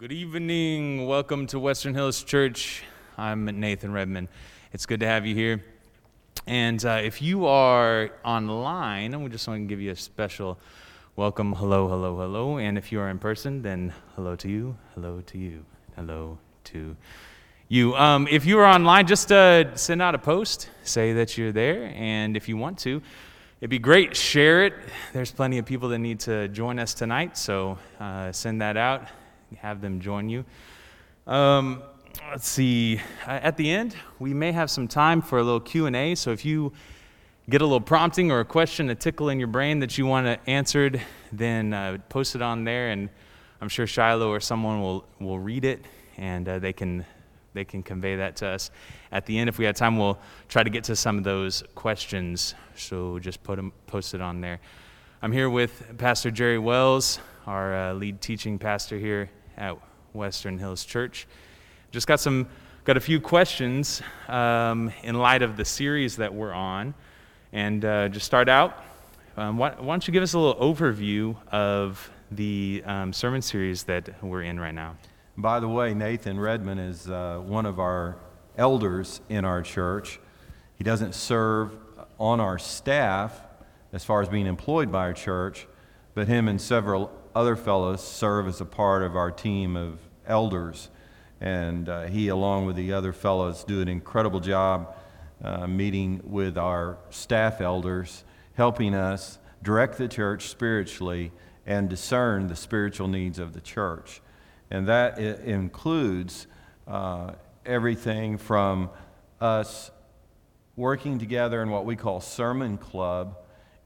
Good evening. Welcome to Western Hills Church. I'm Nathan Redman. It's good to have you here. And uh, if you are online, we just want to give you a special welcome. Hello, hello, hello. And if you are in person, then hello to you, hello to you, hello to you. Um, if you are online, just uh, send out a post, say that you're there. And if you want to, it'd be great. Share it. There's plenty of people that need to join us tonight, so uh, send that out have them join you. Um, let's see. At the end, we may have some time for a little Q and A. So if you get a little prompting or a question, a tickle in your brain that you want answered, then uh, post it on there, and I'm sure Shiloh or someone will will read it, and uh, they can they can convey that to us. At the end, if we have time, we'll try to get to some of those questions. So just put them, post it on there. I'm here with Pastor Jerry Wells, our uh, lead teaching pastor here at Western Hills Church. Just got some, got a few questions um, in light of the series that we're on, and uh, just start out. Um, why, why, don't you give us a little overview of the um, sermon series that we're in right now? By the way, Nathan Redman is uh, one of our elders in our church. He doesn't serve on our staff as far as being employed by our church, but him and several other fellows serve as a part of our team of elders. And uh, he, along with the other fellows, do an incredible job uh, meeting with our staff elders, helping us direct the church spiritually and discern the spiritual needs of the church. And that includes uh, everything from us working together in what we call Sermon Club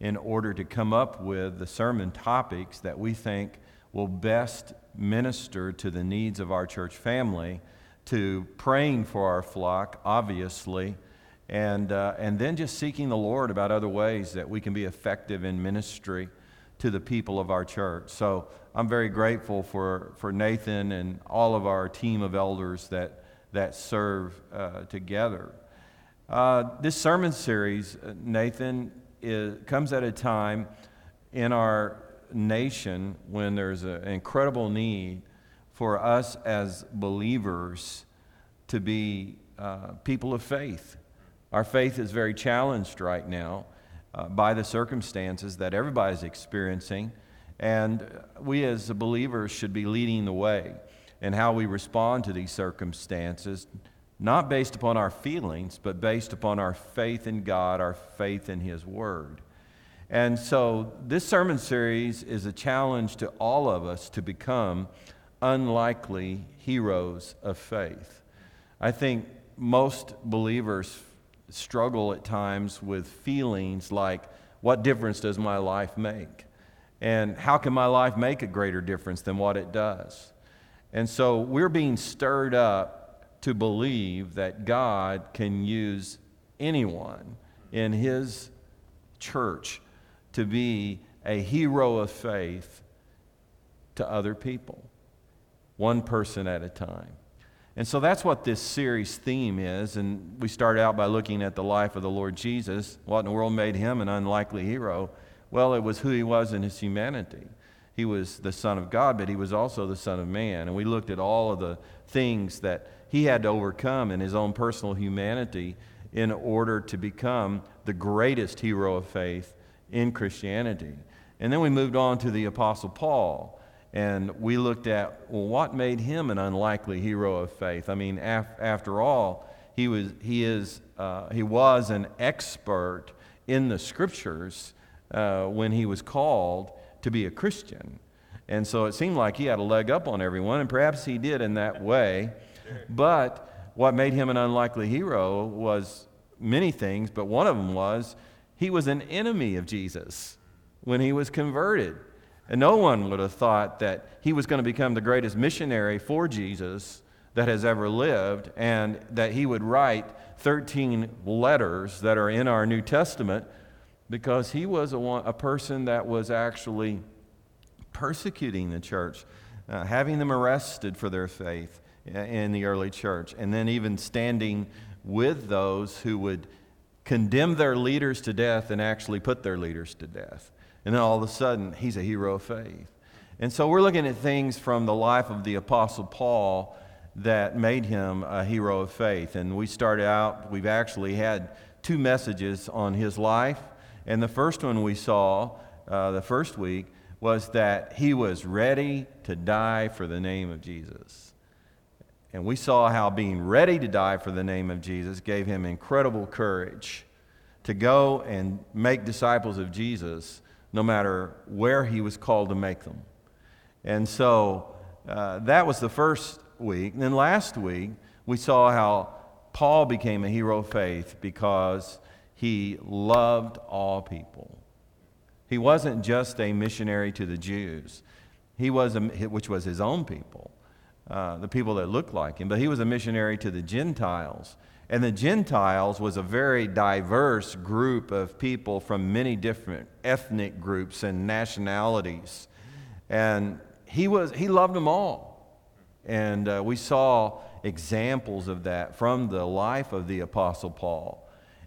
in order to come up with the sermon topics that we think will best minister to the needs of our church family, to praying for our flock, obviously, and, uh, and then just seeking the Lord about other ways that we can be effective in ministry to the people of our church. So I'm very grateful for, for Nathan and all of our team of elders that, that serve uh, together. Uh, this sermon series, uh, Nathan, is, comes at a time in our nation when there's an incredible need for us as believers to be uh, people of faith. Our faith is very challenged right now uh, by the circumstances that everybody's experiencing, and we as believers should be leading the way in how we respond to these circumstances, not based upon our feelings, but based upon our faith in God, our faith in His Word. And so, this sermon series is a challenge to all of us to become unlikely heroes of faith. I think most believers struggle at times with feelings like, what difference does my life make? And how can my life make a greater difference than what it does? And so, we're being stirred up to believe that God can use anyone in His church to be a hero of faith to other people, one person at a time. And so that's what this series theme is. And we start out by looking at the life of the Lord Jesus. What in the world made him an unlikely hero? Well, it was who he was in his humanity. He was the Son of God, but he was also the Son of Man. And we looked at all of the things that he had to overcome in his own personal humanity in order to become the greatest hero of faith in Christianity. And then we moved on to the Apostle Paul. And we looked at, well, what made him an unlikely hero of faith? I mean, af- after all, he was, he, is, uh, he was an expert in the scriptures uh, when he was called to be a Christian. And so it seemed like he had a leg up on everyone, and perhaps he did in that way. But what made him an unlikely hero was many things, but one of them was he was an enemy of Jesus when he was converted. And no one would have thought that he was going to become the greatest missionary for Jesus that has ever lived and that he would write 13 letters that are in our New Testament because he was a, a person that was actually persecuting the church, uh, having them arrested for their faith, in the early church, and then even standing with those who would condemn their leaders to death and actually put their leaders to death. And then all of a sudden, he's a hero of faith. And so we're looking at things from the life of the Apostle Paul that made him a hero of faith. And we started out, we've actually had two messages on his life. And the first one we saw uh, the first week was that he was ready to die for the name of Jesus. And we saw how being ready to die for the name of Jesus gave him incredible courage to go and make disciples of Jesus no matter where he was called to make them. And so uh, that was the first week. And then last week, we saw how Paul became a hero of faith because he loved all people. He wasn't just a missionary to the Jews, he was a, which was his own people, uh, the people that looked like him, but he was a missionary to the Gentiles. And the Gentiles was a very diverse group of people from many different ethnic groups and nationalities. And he, was, he loved them all. And uh, we saw examples of that from the life of the Apostle Paul.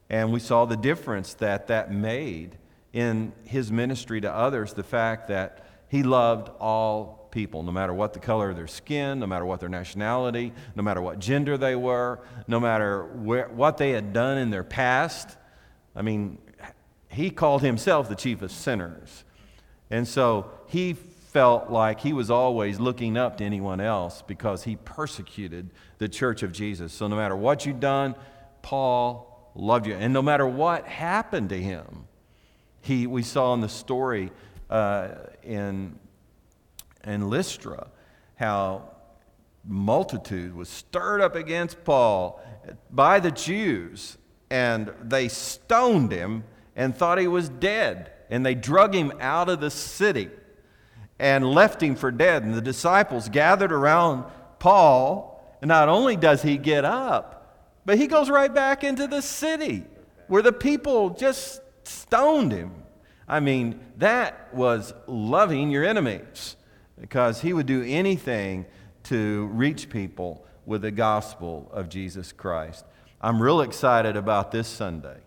And we saw the difference that that made in his ministry to others the fact that he loved all people, no matter what the color of their skin, no matter what their nationality, no matter what gender they were, no matter where, what they had done in their past. I mean, he called himself the chief of sinners. And so he felt like he was always looking up to anyone else because he persecuted the church of Jesus. So no matter what you'd done, Paul loved you. And no matter what happened to him, he, we saw in the story uh, in, in Lystra how multitude was stirred up against Paul by the Jews, and they stoned him and thought he was dead. And they drug him out of the city and left him for dead. And the disciples gathered around Paul, and not only does he get up, but he goes right back into the city where the people just stoned him. I mean, that was loving your enemies because he would do anything to reach people with the gospel of Jesus Christ. I'm real excited about this Sunday.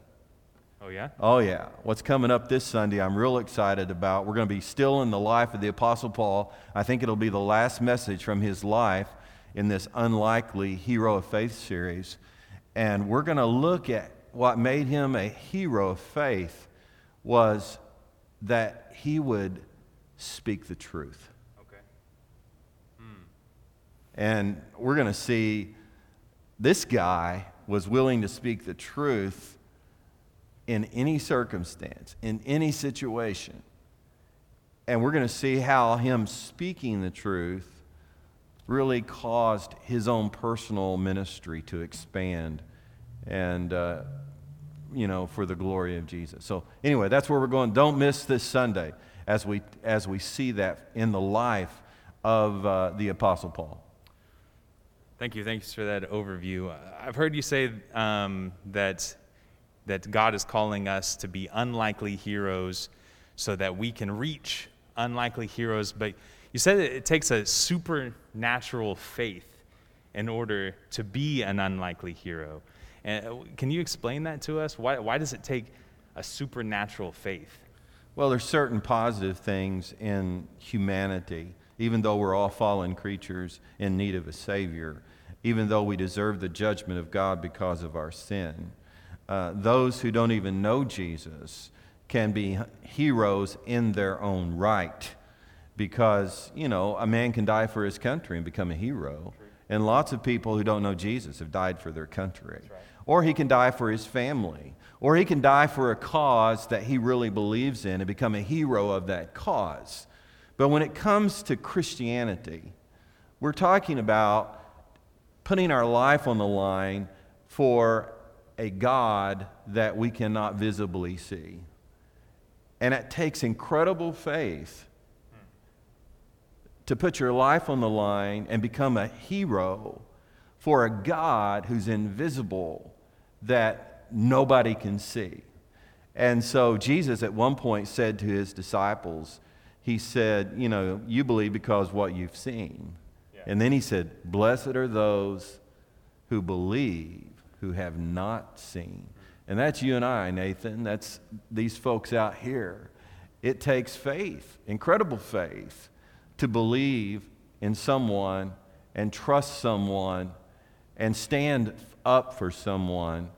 Oh, yeah? Oh, yeah. What's coming up this Sunday, I'm real excited about. We're going to be still in the life of the Apostle Paul. I think it'll be the last message from his life in this unlikely Hero of Faith series. And we're going to look at what made him a hero of faith was that he would speak the truth. Okay. Hmm. And we're going to see this guy was willing to speak the truth in any circumstance, in any situation. And we're going to see how him speaking the truth really caused his own personal ministry to expand and, uh, you know, for the glory of Jesus. So, anyway, that's where we're going. Don't miss this Sunday as we, as we see that in the life of uh, the Apostle Paul. Thank you. Thanks for that overview. I've heard you say um, that that God is calling us to be unlikely heroes so that we can reach unlikely heroes. But you said it takes a supernatural faith in order to be an unlikely hero. And uh, can you explain that to us? Why, why does it take a supernatural faith? Well, there's certain positive things in humanity, even though we're all fallen creatures in need of a Savior, even though we deserve the judgment of God because of our sin. Uh, those who don't even know Jesus can be heroes in their own right because, you know, a man can die for his country and become a hero. And lots of people who don't know Jesus have died for their country. Right. Or he can die for his family. Or he can die for a cause that he really believes in and become a hero of that cause. But when it comes to Christianity, we're talking about putting our life on the line for a God that we cannot visibly see. And it takes incredible faith to put your life on the line and become a hero for a God who's invisible that nobody can see. And so Jesus at one point said to his disciples, He said, You know, you believe because what you've seen. Yeah. And then he said, Blessed are those who believe who have not seen. And that's you and I, Nathan. That's these folks out here. It takes faith, incredible faith, to believe in someone and trust someone and stand up for someone,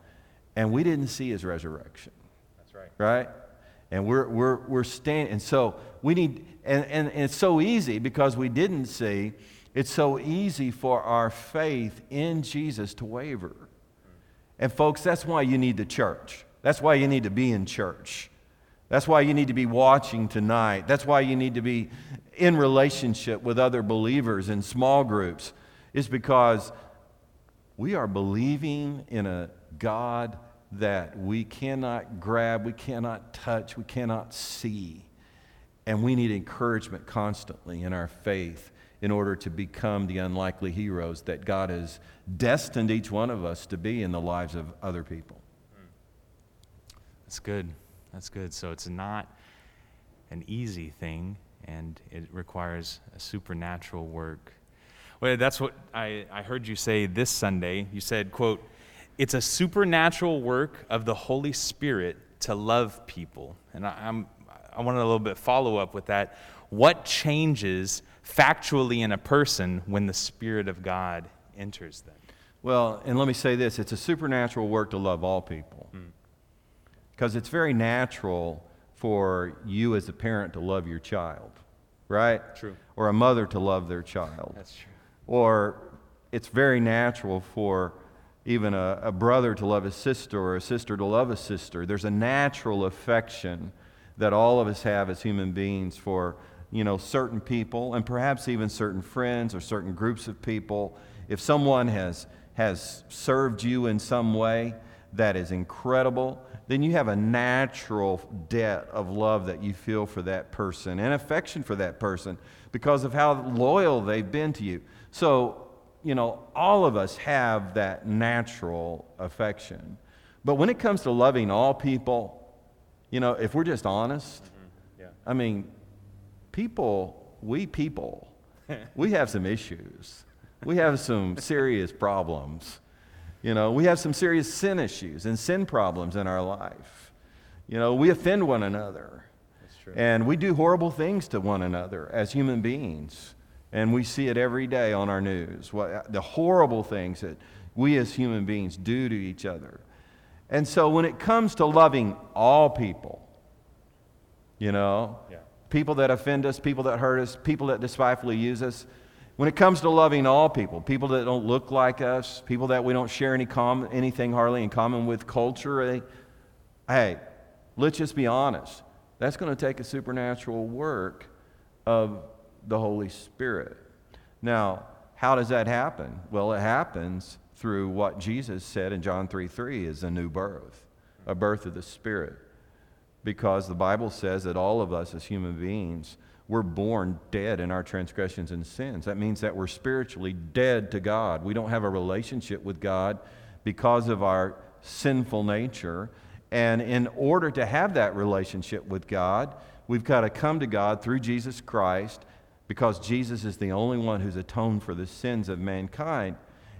and we didn't see his resurrection. That's right. Right? And we're, we're, we're standing, and so we need, and, and, and it's so easy because we didn't see, it's so easy for our faith in Jesus to waver. Hmm. And folks, that's why you need the church. That's why you need to be in church. That's why you need to be watching tonight. That's why you need to be in relationship with other believers in small groups, is because we are believing in a God that we cannot grab, we cannot touch, we cannot see. And we need encouragement constantly in our faith in order to become the unlikely heroes that God has destined each one of us to be in the lives of other people. That's good. That's good. So it's not an easy thing, and it requires a supernatural work. Well, that's what I, I heard you say this Sunday. You said, quote, it's a supernatural work of the Holy Spirit to love people. And I, I'm, I want a little bit follow up with that. What changes factually in a person when the Spirit of God enters them? Well, and let me say this it's a supernatural work to love all people. Hmm. Because it's very natural for you as a parent to love your child, right? True. Or a mother to love their child. That's true. Or it's very natural for even a, a brother to love his sister or a sister to love a sister. There's a natural affection that all of us have as human beings for you know certain people and perhaps even certain friends or certain groups of people. If someone has has served you in some way that is incredible, then you have a natural debt of love that you feel for that person and affection for that person because of how loyal they've been to you. So, you know, all of us have that natural affection. But when it comes to loving all people, you know, if we're just honest, mm-hmm. Yeah. I mean, people, we people, we have some issues. We have some serious problems. You know, we have some serious sin issues and sin problems in our life. You know, we offend one another. That's true. And we do horrible things to one another as human beings. And we see it every day on our news. What, the horrible things that we as human beings do to each other. And so when it comes to loving all people, you know, Yeah. people that offend us, people that hurt us, people that despitefully use us, when it comes to loving all people, people that don't look like us, people that we don't share any com- anything hardly in common with culturally, eh, hey, let's just be honest. That's going to take a supernatural work of the Holy Spirit. Now, how does that happen? Well, it happens through what Jesus said in John 3 3 is a new birth, a birth of the Spirit. Because the Bible says that all of us as human beings, we're born dead in our transgressions and sins. That means that we're spiritually dead to God. We don't have a relationship with God because of our sinful nature. And in order to have that relationship with God, we've got to come to God through Jesus Christ because Jesus is the only one who's atoned for the sins of mankind.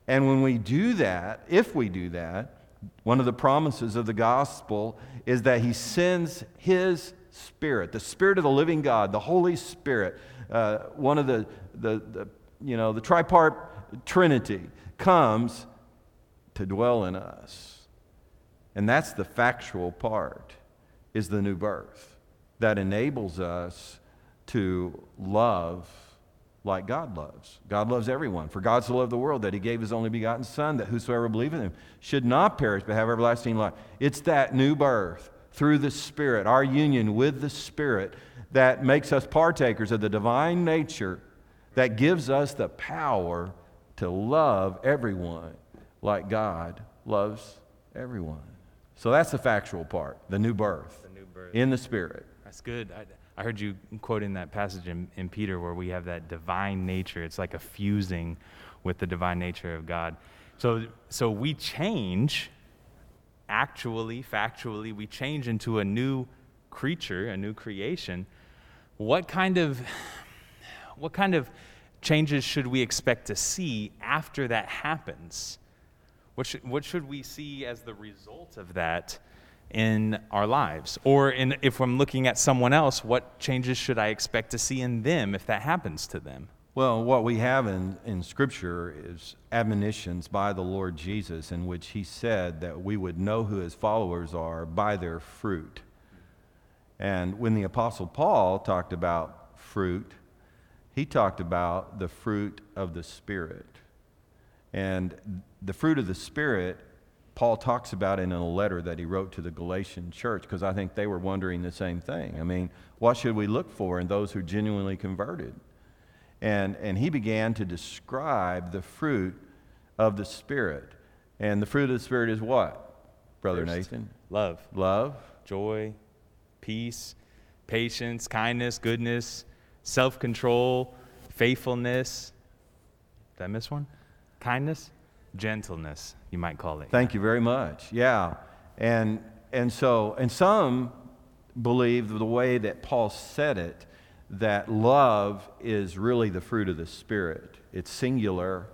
And when we do that, if we do that, one of the promises of the gospel is that he sends his spirit, the spirit of the living God, the Holy Spirit, uh, one of the, the, the, you know, the tripart trinity comes to dwell in us. And that's the factual part, is the new birth that enables us to love like God loves. God loves everyone. For God so loved the world that he gave his only begotten Son, that whosoever believeth in him should not perish but have everlasting life. It's that new birth through the Spirit, our union with the Spirit, that makes us partakers of the divine nature that gives us the power to love everyone like God loves everyone. So that's the factual part, the new birth The new birth. in the Spirit. That's good. I, I heard you quoting that passage in, in Peter where we have that divine nature. It's like a fusing with the divine nature of God. So, so we change, actually, factually, we change into a new creature, a new creation. What kind of, what kind of changes should we expect to see after that happens? What should, what should we see as the result of that in our lives? Or in, if I'm looking at someone else, what changes should I expect to see in them if that happens to them? Well, what we have in, in Scripture is admonitions by the Lord Jesus in which he said that we would know who his followers are by their fruit. And when the Apostle Paul talked about fruit, he talked about the fruit of the Spirit. And the fruit of the Spirit, Paul talks about in a letter that he wrote to the Galatian church because I think they were wondering the same thing. I mean, what should we look for in those who genuinely converted? And, and he began to describe the fruit of the Spirit. And the fruit of the Spirit is what, Brother First, Nathan? Love, Love, joy, peace, patience, kindness, goodness, self control, faithfulness. Did I miss one? Kindness, gentleness, you might call it. Thank you very much. Yeah. And, and so, and some believe the way that Paul said it, that love is really the fruit of the Spirit. It's singular.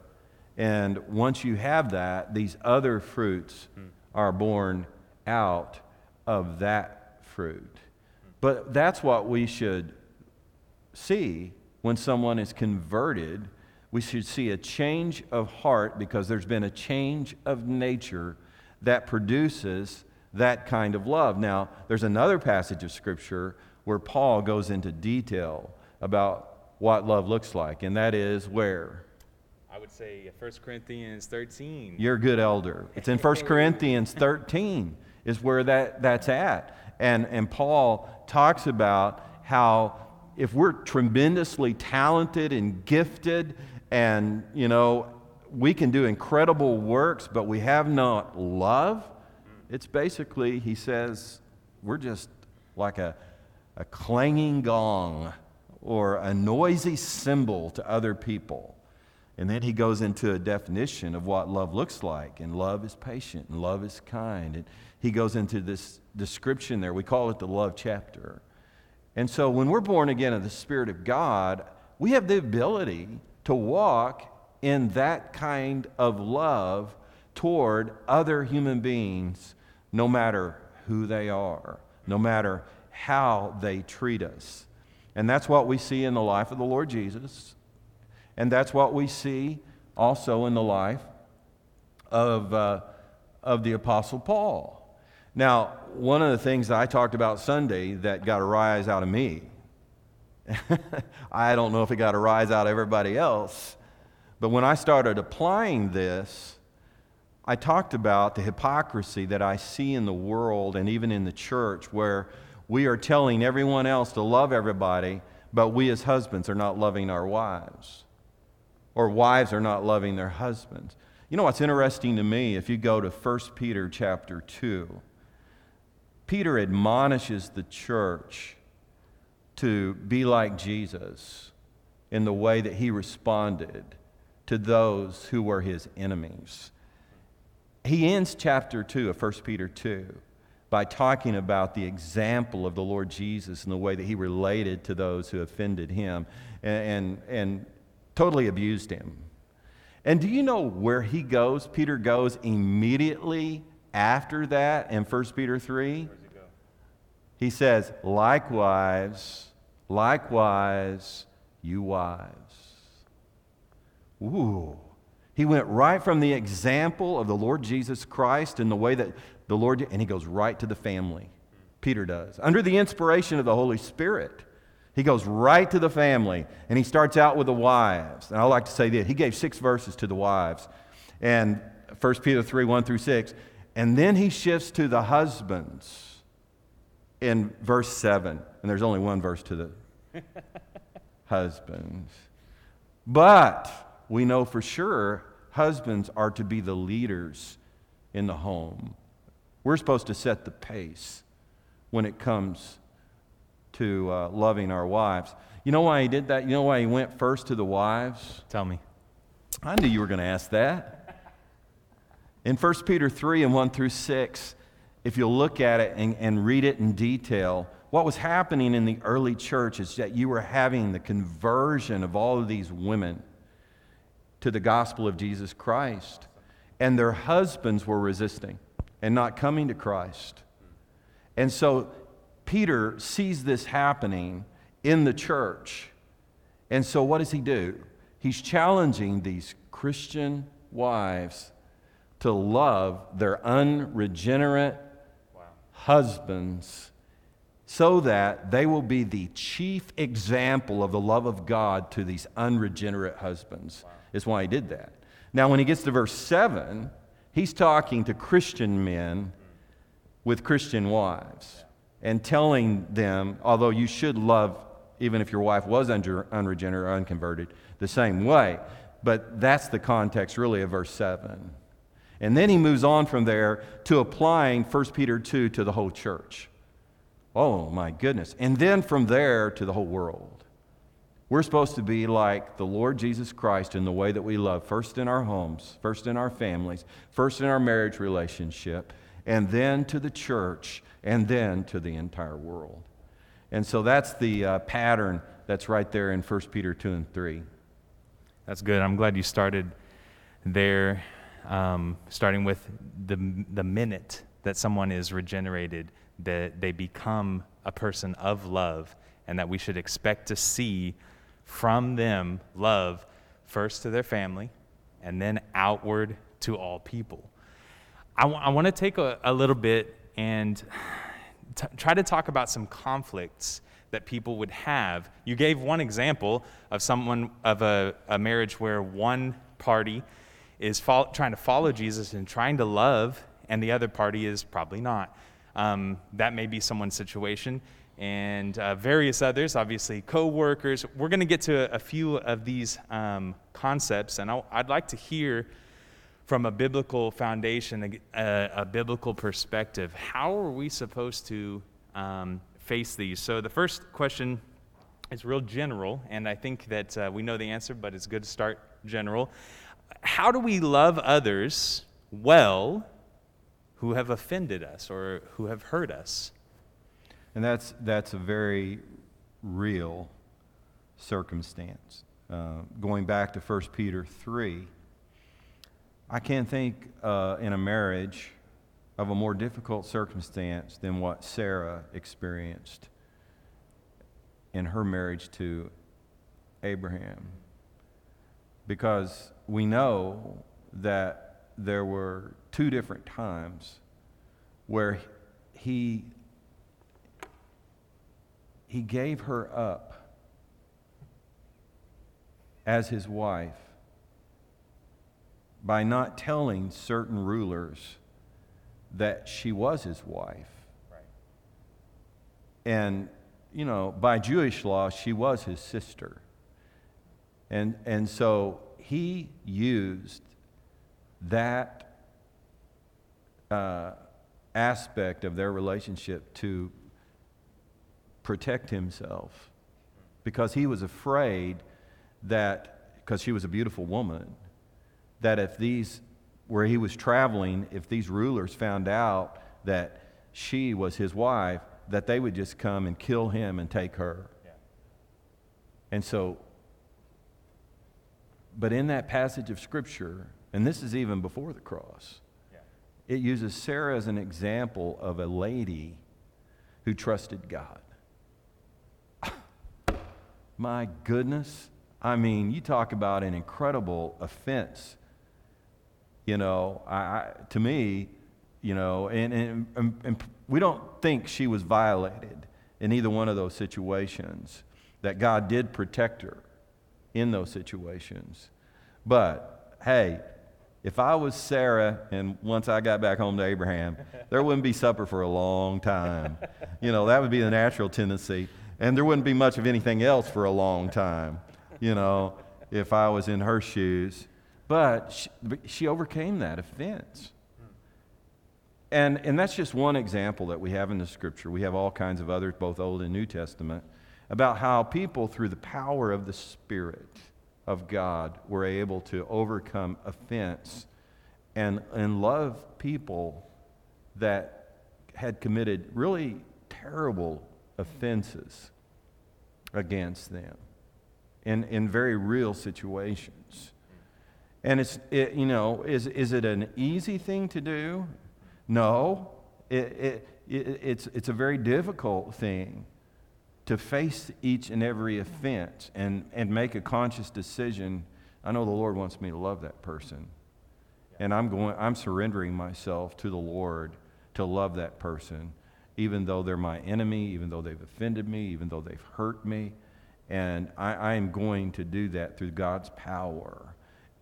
And once you have that, these other fruits hmm. are born out of that fruit. But that's what we should see when someone is converted. We should see a change of heart because there's been a change of nature that produces that kind of love. Now, there's another passage of Scripture where Paul goes into detail about what love looks like, and that is where? I would say uh, 1 Corinthians 13. You're a good elder. It's in 1 Corinthians 13 is where that, that's at. And, and Paul talks about how if we're tremendously talented and gifted and, you know, we can do incredible works, but we have not love, it's basically, he says, we're just like a, a clanging gong or a noisy cymbal to other people. And then he goes into a definition of what love looks like. And love is patient, and love is kind. And he goes into this description there. We call it the love chapter. And so when we're born again of the Spirit of God, we have the ability to walk in that kind of love toward other human beings, no matter who they are, no matter how they treat us. And that's what we see in the life of the Lord Jesus. And that's what we see also in the life of, uh, of the Apostle Paul. Now, one of the things that I talked about Sunday that got a rise out of me, I don't know if it got a rise out of everybody else, but when I started applying this, I talked about the hypocrisy that I see in the world and even in the church where we are telling everyone else to love everybody, but we as husbands are not loving our wives. Or wives are not loving their husbands. You know what's interesting to me if you go to 1 Peter chapter 2. Peter admonishes the church to be like Jesus in the way that he responded to those who were his enemies. He ends chapter 2 of 1 Peter 2 by talking about the example of the Lord Jesus and the way that he related to those who offended him and, and, and totally abused him. And do you know where he goes? Peter goes immediately after that in 1 Peter 3? He says, likewise, likewise, you wives. Ooh. He went right from the example of the Lord Jesus Christ and the way that the Lord, and he goes right to the family. Peter does. Under the inspiration of the Holy Spirit, he goes right to the family and he starts out with the wives. And I like to say this he gave six verses to the wives. And 1 Peter 3 1 through 6. And then he shifts to the husbands in verse 7. And there's only one verse to the husbands. But we know for sure husbands are to be the leaders in the home. We're supposed to set the pace when it comes to uh, loving our wives. You know why he did that? You know why he went first to the wives? Tell me. I knew you were going to ask that. In 1 Peter 3 and 1 through 6, if you'll look at it and, and read it in detail, what was happening in the early church is that you were having the conversion of all of these women to the gospel of Jesus Christ, and their husbands were resisting and not coming to Christ. And so Peter sees this happening in the church. And so what does he do? He's challenging these Christian wives to love their unregenerate wow. husbands so that they will be the chief example of the love of God to these unregenerate husbands. Wow. Is why he did that. Now, when he gets to verse 7, he's talking to Christian men with Christian wives and telling them, although you should love, even if your wife was unregenerate or unconverted, the same way. But that's the context, really, of verse 7. And then he moves on from there to applying 1 Peter 2 to the whole church. Oh, my goodness. And then from there to the whole world. We're supposed to be like the Lord Jesus Christ in the way that we love, first in our homes, first in our families, first in our marriage relationship, and then to the church, and then to the entire world. And so that's the uh, pattern that's right there in 1 Peter 2 and 3. That's good. I'm glad you started there, um, starting with the, the minute that someone is regenerated, that they become a person of love, and that we should expect to see from them love first to their family and then outward to all people. I, w- I want to take a, a, little bit and t- try to talk about some conflicts that people would have. You gave one example of someone of a, a marriage where one party is fo- trying to follow Jesus and trying to love, and the other party is probably not. Um, that may be someone's situation and uh, various others, obviously, co workers. We're going to get to a, few of these um, concepts, and i would like to hear from a biblical foundation, a, a, biblical perspective, how are we supposed to um, face these? So, the first question is real general, and I think that uh, we know the answer, but it's good to start general. How do we love others well who have offended us or who have hurt us? And that's, that's a very real circumstance. Uh, going back to 1 Peter 3, I can't think uh, in a marriage of a more difficult circumstance than what Sarah experienced in her marriage to Abraham. Because we know that there were two different times where he he gave her up as his wife by not telling certain rulers that she was his wife. Right. And, you know, by Jewish law, she was his sister. And, and so he used that uh, aspect of their relationship to protect himself because he was afraid that, because she was a beautiful woman, that if these, where he was traveling, if these rulers found out that she was his wife, that they would just come and kill him and take her. Yeah. And so, but in that passage of Scripture, and this is even before the cross, yeah. it uses Sarah as an example of a lady who trusted God. My goodness. I mean, you talk about an incredible offense. You know, I, I, to me, you know, and, and, and, and we don't think she was violated in either one of those situations, that God did protect her in those situations. But hey, if I was Sarah and once I got back home to Abraham, there wouldn't be supper for a long time. You know, that would be the natural tendency and there wouldn't be much of anything else for a long time, you know, if I was in her shoes. But she, she overcame that offense. And, and that's just one example that we have in the scripture. We have all kinds of others, both Old and New Testament, about how people, through the power of the Spirit of God, were able to overcome offense and, and love people that had committed really terrible offenses against them in, in very real situations. And it's, it, you know, is, is it an easy thing to do? No. It, it, it, it's, it's a very difficult thing to face each and every offense and, and make a conscious decision. I know the Lord wants me to love that person. And I'm, going, I'm surrendering myself to the Lord to love that person, even though they're my enemy, even though they've offended me, even though they've hurt me. And I, I am going to do that through God's power.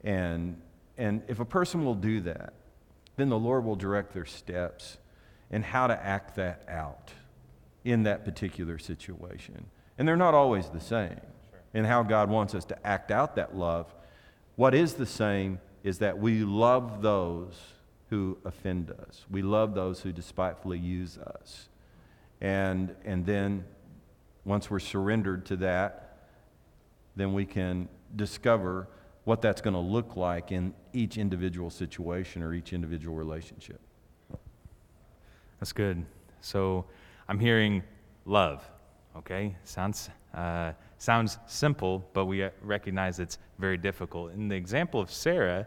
And, and if a person will do that, then the Lord will direct their steps and how to act that out in that particular situation. And they're not always the same in how God wants us to act out that love. What is the same is that we love those who offend us. We love those who despitefully use us. And, and then once we're surrendered to that, then we can discover what that's going to look like in each individual situation or each individual relationship. That's good. So I'm hearing love. Okay, sounds uh, sounds simple, but we recognize it's very difficult. In the example of Sarah,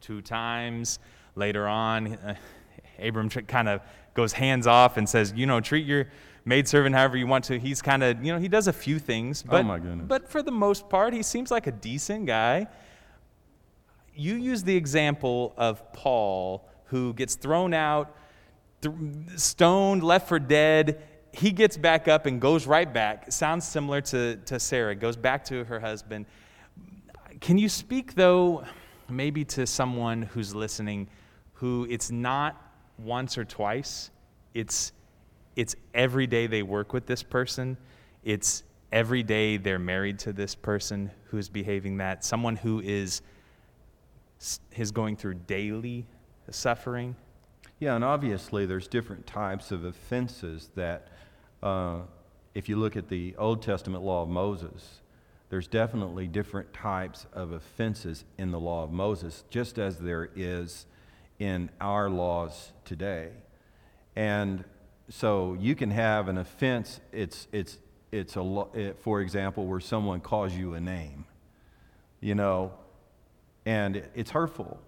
two times later on, uh, Abram kind of goes hands off and says, you know, treat your maidservant however you want to. He's kind of, you know, he does a few things, oh, but, oh my goodness. but for the most part, he seems like a decent guy. You use the example of Paul, who gets thrown out stoned, left for dead. He gets back up and goes right back. Sounds similar to, to Sarah, goes back to her husband. Can you speak, though, maybe to someone who's listening who it's not once or twice, it's, it's every day they work with this person, it's every day they're married to this person who's behaving that, someone who is, is going through daily suffering? Yeah, and obviously there's different types of offenses that, uh, if you look at the Old Testament law of Moses, there's definitely different types of offenses in the law of Moses, just as there is in our laws today. And so you can have an offense, it's, it's, it's a, it, for example, where someone calls you a name, you know, and it's hurtful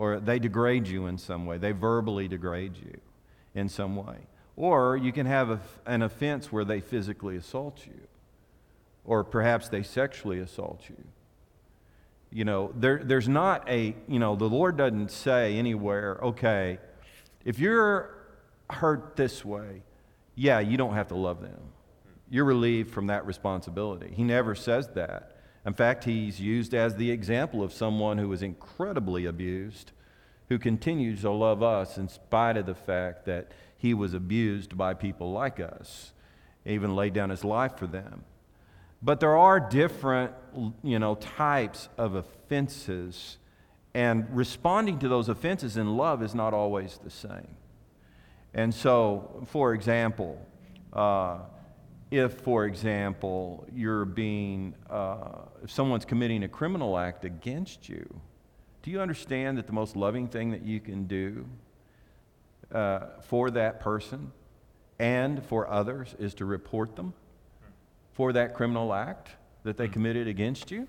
or they degrade you in some way. They verbally degrade you in some way. Or you can have a, an offense where they physically assault you, or perhaps they sexually assault you. You know, there, there's not a, you know, the Lord doesn't say anywhere, okay, if you're hurt this way, yeah, you don't have to love them. You're relieved from that responsibility. He never says that. In fact, he's used as the example of someone who was incredibly abused, who continues to love us in spite of the fact that he was abused by people like us, even laid down his life for them. But there are different, you know, types of offenses, and responding to those offenses in love is not always the same. And so, for example, uh, if, for example, you're being, uh, if someone's committing a criminal act against you, do you understand that the most loving thing that you can do uh, for that person and for others is to report them for that criminal act that they hmm. committed against you?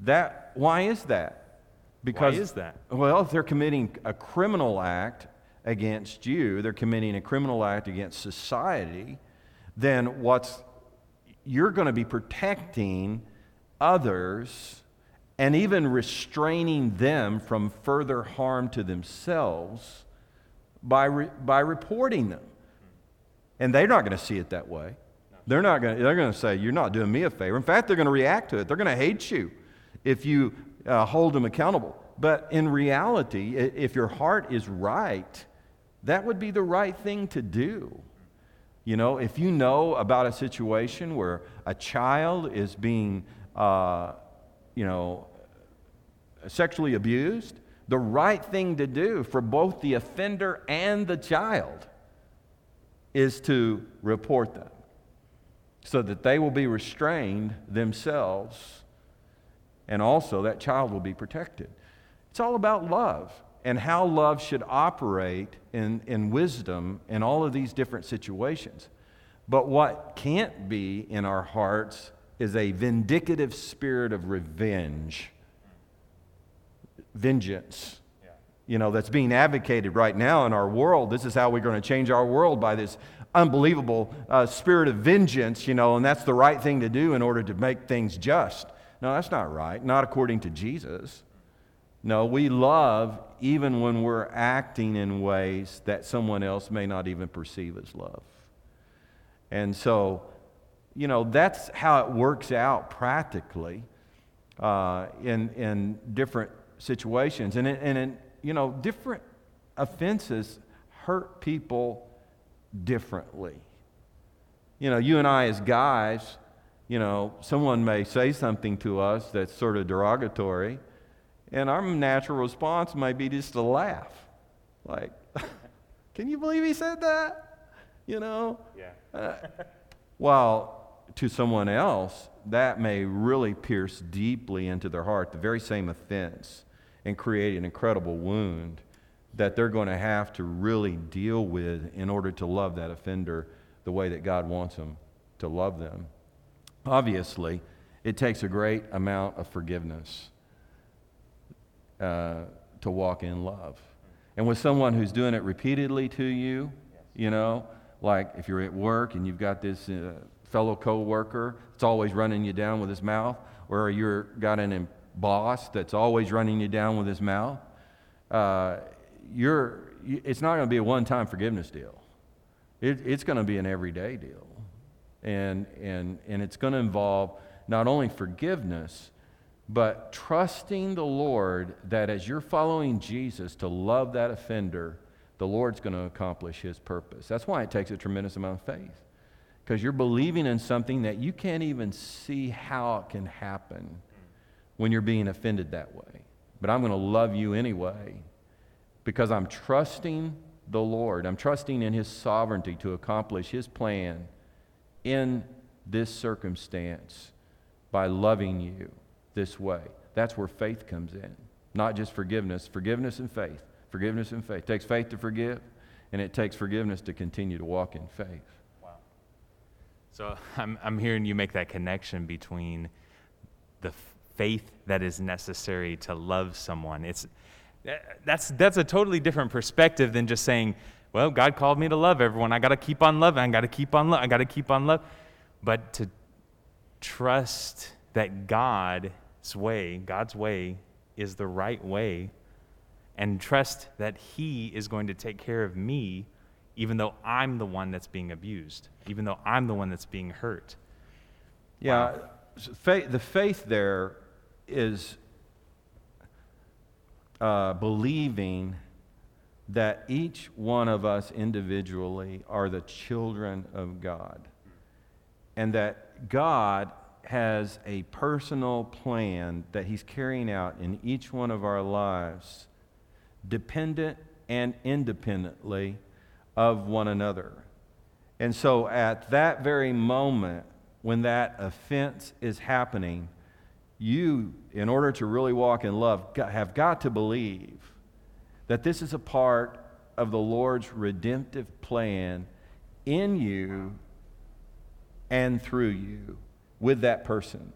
That, why is that? Because, why is that? Well, if they're committing a criminal act against you, they're committing a criminal act against society then what's you're going to be protecting others and even restraining them from further harm to themselves by, re, by reporting them. Hmm. And they're not going to see it that way. They're not going to, they're going to say, You're not doing me a favor. In fact, they're going to react to it. They're going to hate you if you uh, hold them accountable. But in reality, if your heart is right, that would be the right thing to do. You know, if you know about a situation where a child is being, uh, you know, sexually abused, the right thing to do for both the offender and the child is to report them so that they will be restrained themselves and also that child will be protected. It's all about love and how love should operate in, in wisdom in all of these different situations. But what can't be in our hearts is a vindicative spirit of revenge, vengeance. you know, that's being advocated right now in our world. This is how we're going to change our world by this unbelievable uh, spirit of vengeance, you know, and that's the right thing to do in order to make things just. No, that's not right. Not according to Jesus. No, we love even when we're acting in ways that someone else may not even perceive as love. And so, you know, that's how it works out practically uh, in, in different situations. And, and in, you know, different offenses hurt people differently. You know, you and I, as guys, you know, someone may say something to us that's sort of derogatory, and our natural response might be just to laugh. Like, can you believe he said that? You know? Yeah. uh, while to someone else, that may really pierce deeply into their heart the very same offense and create an incredible wound that they're going to have to really deal with in order to love that offender the way that God wants them to love them. Obviously, it takes a great amount of forgiveness uh, to walk in love. And with someone who's doing it repeatedly to you, you know, like if you're at work and you've got this uh, fellow coworker that's always running you down with his mouth, or you've got an boss that's always running you down with his mouth, uh, you're, it's not going to be a one-time forgiveness deal. It, it's going to be an everyday deal. And, and, and it's going to involve not only forgiveness, but trusting the Lord that as you're following Jesus to love that offender, the Lord's going to accomplish his purpose. That's why it takes a tremendous amount of faith. Because you're believing in something that you can't even see how it can happen when you're being offended that way. But I'm going to love you anyway because I'm trusting the Lord. I'm trusting in his sovereignty to accomplish his plan in this circumstance by loving you this way. That's where faith comes in. Not just forgiveness, forgiveness and faith. Forgiveness and faith. It takes faith to forgive, and it takes forgiveness to continue to walk in faith. Wow. So I'm, I'm hearing you make that connection between the faith that is necessary to love someone. It's, that's, that's a totally different perspective than just saying, well, God called me to love everyone. I got to keep on loving. I got to keep on love. I got to keep on love. But to trust that God's way, God's way, is the right way, and trust that He is going to take care of me, even though I'm the one that's being abused, even though I'm the one that's being hurt. Yeah, wow. faith, the faith there is uh, believing that each one of us individually are the children of God. And that God has a personal plan that He's carrying out in each one of our lives, dependent and independently of one another. And so at that very moment, when that offense is happening, you, in order to really walk in love, have got to believe that this is a part of the Lord's redemptive plan in you and through you with that person.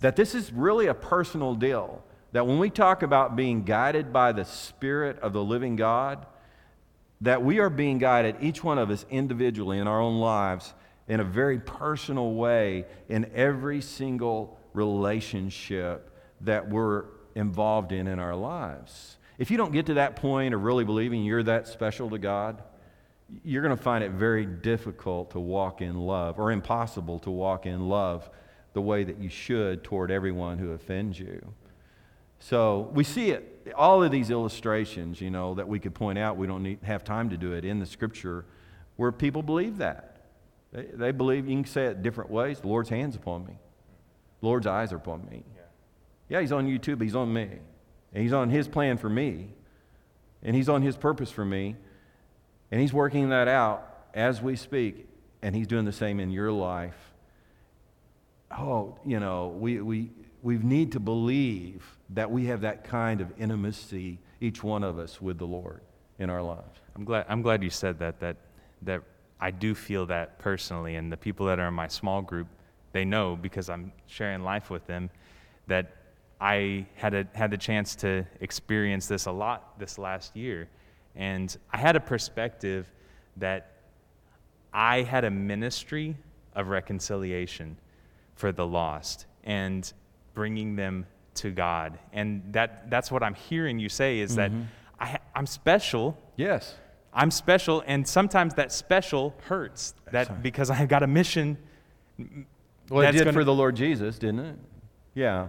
That this is really a personal deal. That when we talk about being guided by the Spirit of the living God, that we are being guided, each one of us individually in our own lives, in a very personal way in every single relationship that we're involved in in our lives. If you don't get to that point of really believing you're that special to God, you're going to find it very difficult to walk in love or impossible to walk in love the way that you should toward everyone who offends you. So we see it, all of these illustrations, you know, that we could point out. We don't need, have time to do it in the scripture where people believe that. They, they believe, you can say it different ways. The Lord's hands upon me. Lord's eyes are upon me. Yeah. he's on you too, he's on me. And he's on his plan for me. And he's on his purpose for me. And he's working that out as we speak. And he's doing the same in your life. Oh, you know, we, we, we need to believe that we have that kind of intimacy, each one of us, with the Lord in our lives. I'm glad, I'm glad you said that, that, that I do feel that personally. And the people that are in my small group, they know because I'm sharing life with them that I had, a, had the chance to experience this a lot this last year. And I had a perspective that I had a ministry of reconciliation for the lost and bringing them to God. And that, that's what I'm hearing you say is Mm-hmm. that I, I'm special. Yes. I'm special, and sometimes that special hurts. That because I have got a mission. Well, it did gonna- for the Lord Jesus, didn't it? Yeah.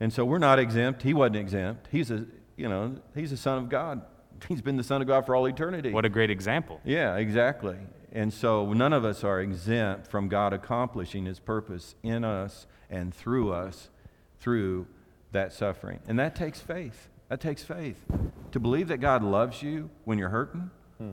And so we're not exempt. He wasn't exempt. He's a, you know, he's a son of God. He's been the son of God for all eternity. What a great example. Yeah, exactly. And so none of us are exempt from God accomplishing his purpose in us and through us through that suffering. And that takes faith. That takes faith. To believe that God loves you when you're hurting, hmm.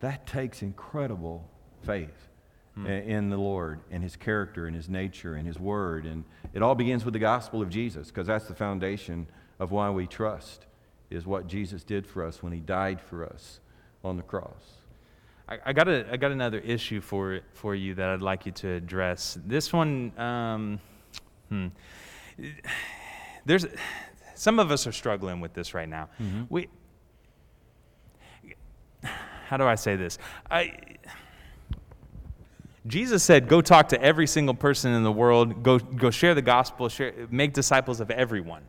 that takes incredible faith i- in the Lord and his character and his nature and his word. And it all begins with the gospel of Jesus because that's the foundation of why we trust is what Jesus did for us when he died for us on the cross. I, I got a, I got another issue for for you that I'd like you to address. This one, um, hmm. there's some of us are struggling with this right now. We, how do I say this? I. Jesus said, "Go talk to every single person in the world. Go, go share the gospel. Share, make disciples of everyone."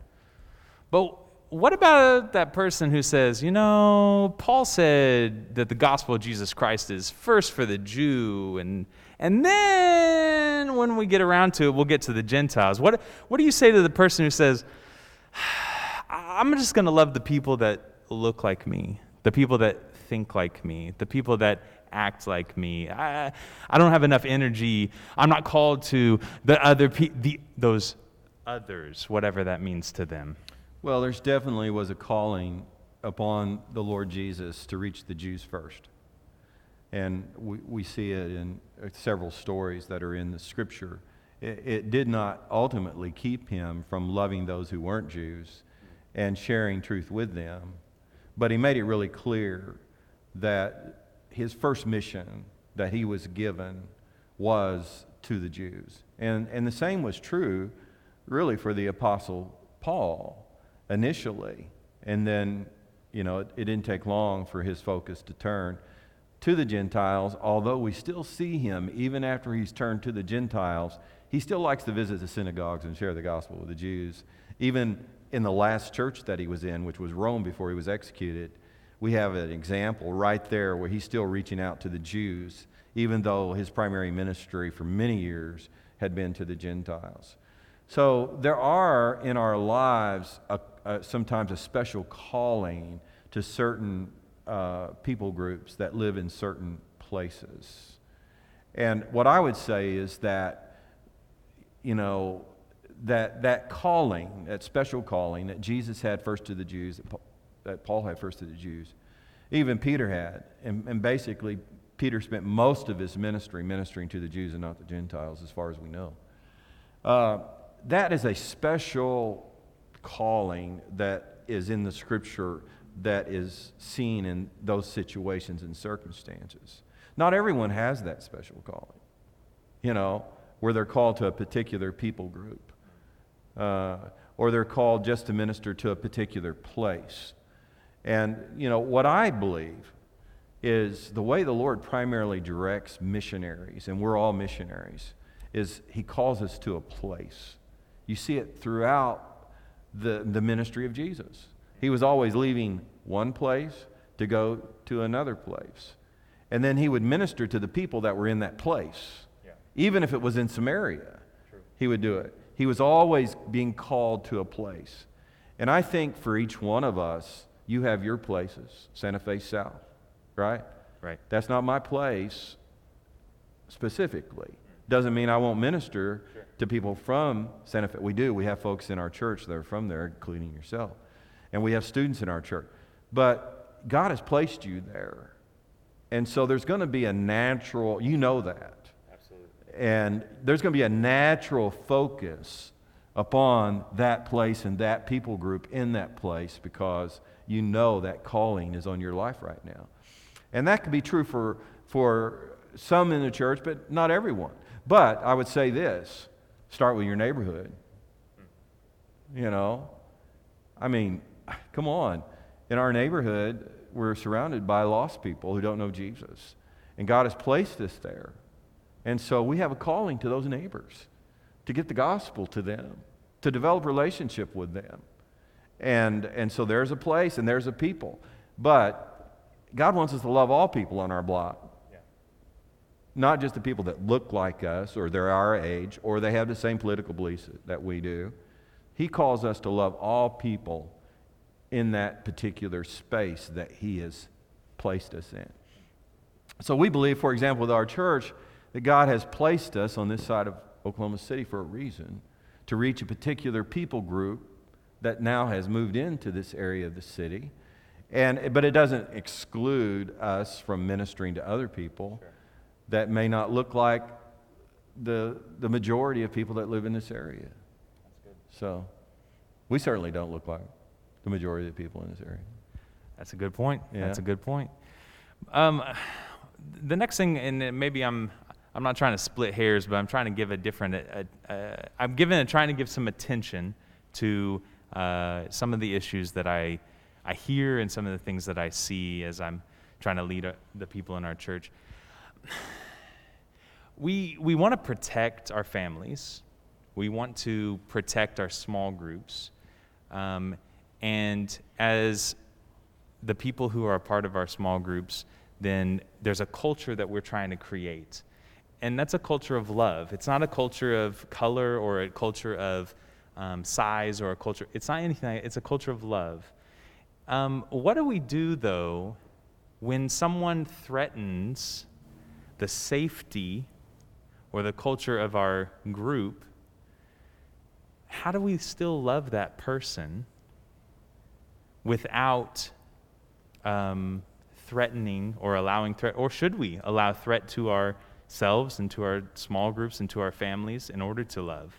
But what about that person who says, you know, Paul said that the gospel of Jesus Christ is first for the Jew, and, and then when we get around to it, we'll get to the Gentiles. What, what do you say to the person who says, I'm just going to love the people that look like me, the people that think like me, the people that act like me. I, I don't have enough energy. I'm not called to the other pe- the, those others, whatever that means to them. Well, there's definitely was a calling upon the Lord Jesus to reach the Jews first. And we, we see it in uh, several stories that are in the scripture. It, it did not ultimately keep him from loving those who weren't Jews and sharing truth with them, but he made it really clear that his first mission that he was given was to the Jews. And, and the same was true, really, for the Apostle Paul initially. And then, you know, it, it didn't take long for his focus to turn to the Gentiles, although we still see him, even after he's turned to the Gentiles, he still likes to visit the synagogues and share the gospel with the Jews. Even in the last church that he was in, which was Rome before he was executed, we have an example right there where he's still reaching out to the Jews, even though his primary ministry for many years had been to the Gentiles. So there are in our lives a, a, sometimes a special calling to certain uh, people groups that live in certain places. And what I would say is that, you know, that, that calling, that special calling that Jesus had first to the Jews, that Paul, had first to the Jews, even Peter had. And, and basically, Peter spent most of his ministry ministering to the Jews and not the Gentiles, as far as we know. Uh, that is a special calling that is in the scripture that is seen in those situations and circumstances. Not everyone has that special calling, you know, where they're called to a particular people group, uh, or they're called just to minister to a particular place. And, you know, what I believe is the way the Lord primarily directs missionaries, and we're all missionaries, is He calls us to a place. You see it throughout the, the ministry of Jesus. He was always leaving one place to go to another place. And then he would minister to the people that were in that place. Yeah. Even if it was in Samaria, he would do it. He was always being called to a place. And I think for each one of us, you have your places, Santa Fe South, right? Right. That's not my place specifically. Doesn't mean I won't minister to people from Santa Fe. We do. We have folks in our church that are from there, including yourself. And we have students in our church. But God has placed you there. And so there's going to be a natural, you know that. Absolutely. And there's going to be a natural focus upon that place and that people group in that place because you know that calling is on your life right now. And that could be true for, for some in the church, but not everyone. But I would say this start with your neighborhood. you know? I mean, come on. In our neighborhood, we're surrounded by lost people who don't know Jesus. And God has placed us there. And so we have a calling to those neighbors to get the gospel to them, to develop relationship with them. And, and so there's a place and there's a people. But God wants us to love all people on our block. Yeah. Not just the people that look like us or they're our age or they have the same political beliefs that we do. He calls us to love all people in that particular space that He has placed us in. So we believe, for example, with our church, that God has placed us on this side of Oklahoma City for a reason to reach a particular people group that now has moved into this area of the city. And, but it doesn't exclude us from ministering to other people sure. that may not look like the, the majority of people that live in this area. That's good. So we certainly don't look like the majority of the people in this area. That's a good point. Yeah. That's a good point. Um, the next thing, and maybe I'm I'm not trying to split hairs, but I'm trying to give a different. A, a, I'm giving trying to give some attention to uh, some of the issues that I I hear and some of the things that I see as I'm trying to lead a, uh, the people in our church. We we want to protect our families. We want to protect our small groups. Um, and as the people who are a part of our small groups, then there's a culture that we're trying to create. And that's a culture of love. It's not a culture of color or a culture of um, size or a culture. It's not anything, it's a culture of love. Um, what do we do, though, when someone threatens the safety or the culture of our group? How do we still love that person? without um, threatening or allowing threat, or should we allow threat to ourselves and to our small groups and to our families in order to love?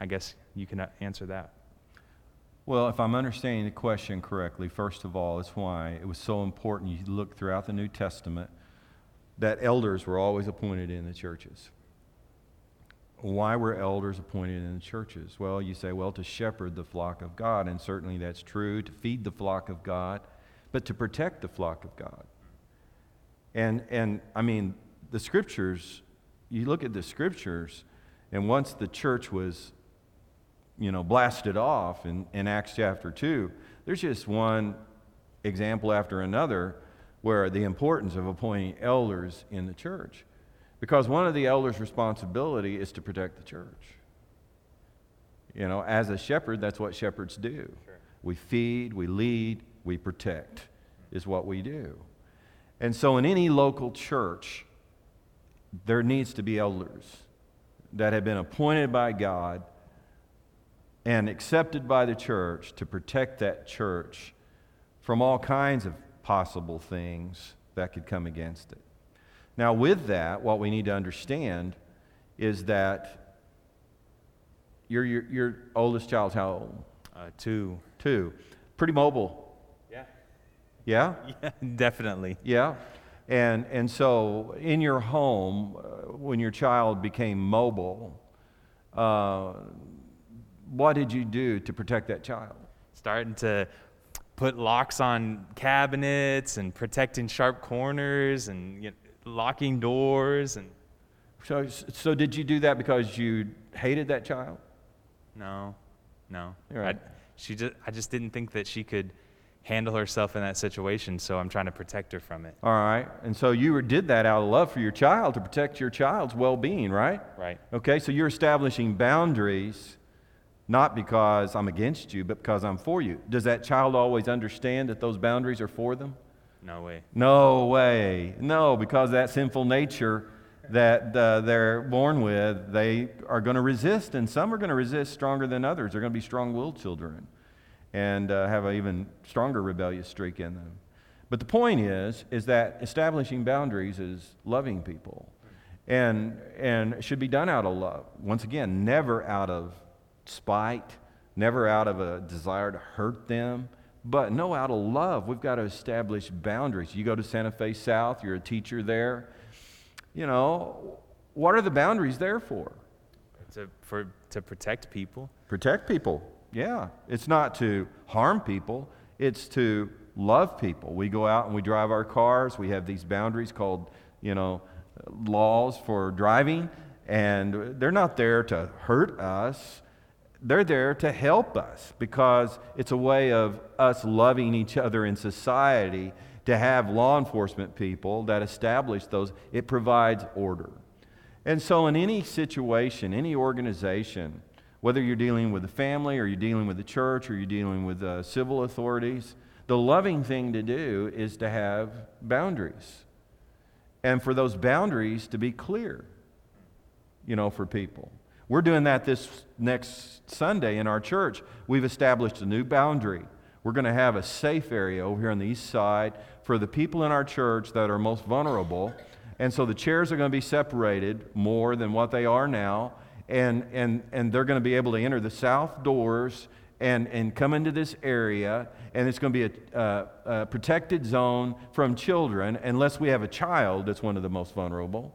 I guess you can answer that. Well, if I'm understanding the question correctly, first of all, it's why it was so important you look throughout the New Testament that elders were always appointed in the churches. Why were elders appointed in the churches? Well, you say, well, to shepherd the flock of God, and certainly that's true, to feed the flock of God, but to protect the flock of God. And, and I mean, the scriptures, you look at the scriptures, and once the church was, you know, blasted off in, in Acts chapter 2, there's just one example after another where the importance of appointing elders in the church. Because one of the elders' responsibility is to protect the church. You know, as a shepherd, that's what shepherds do. Sure. We feed, we lead, we protect, is what we do. And so, in any local church, there needs to be elders that have been appointed by God and accepted by the church to protect that church from all kinds of possible things that could come against it. Now, with that, what we need to understand is that your, your, your oldest child's how old? Uh, two. Two. Pretty mobile. Yeah. Yeah? Yeah, definitely. Yeah. And, and so, in your home, uh, when your child became mobile, uh, what did you do to protect that child? Starting to put locks on cabinets and protecting sharp corners and you know, locking doors and so so did you do that because you hated that child? No. No. Right. I, she just i just didn't think that she could handle herself in that situation so i'm trying to protect her from it. All right. And so you did that out of love for your child to protect your child's well-being right? Right. Okay so you're establishing boundaries not because i'm against you but because i'm for you does that child always understand that those boundaries are for them no way. No way. No, because that sinful nature that uh, they're born with, they are going to resist, and some are going to resist stronger than others. They're going to be strong willed children and uh, have an even stronger rebellious streak in them. But the point is, is that establishing boundaries is loving people and, and should be done out of love. Once again, never out of spite, never out of a desire to hurt them but no, out of love, we've got to establish boundaries. You go to Santa Fe South, you're a teacher there. You know, what are the boundaries there for? To, for, to protect people. Protect people. Yeah. It's not to harm people, it's to love people. We go out and we drive our cars. We have these boundaries called, you know, laws for driving, and they're not there to hurt us. They're there to help us because it's a way of us loving each other in society to have law enforcement people that establish those. It provides order. And so, in any situation, any organization, whether you're dealing with a family or you're dealing with the church or you're dealing with uh, civil authorities, the loving thing to do is to have boundaries. And for those boundaries to be clear, you know, for people. We're doing that this next Sunday in our church. We've established a new boundary. We're going to have a safe area over here on the east side for the people in our church that are most vulnerable. And so the chairs are going to be separated more than what they are now and, and, and they're going to be able to enter the south doors and, and come into this area, and it's going to be a, a, a protected zone from children, unless we have a child that's one of the most vulnerable.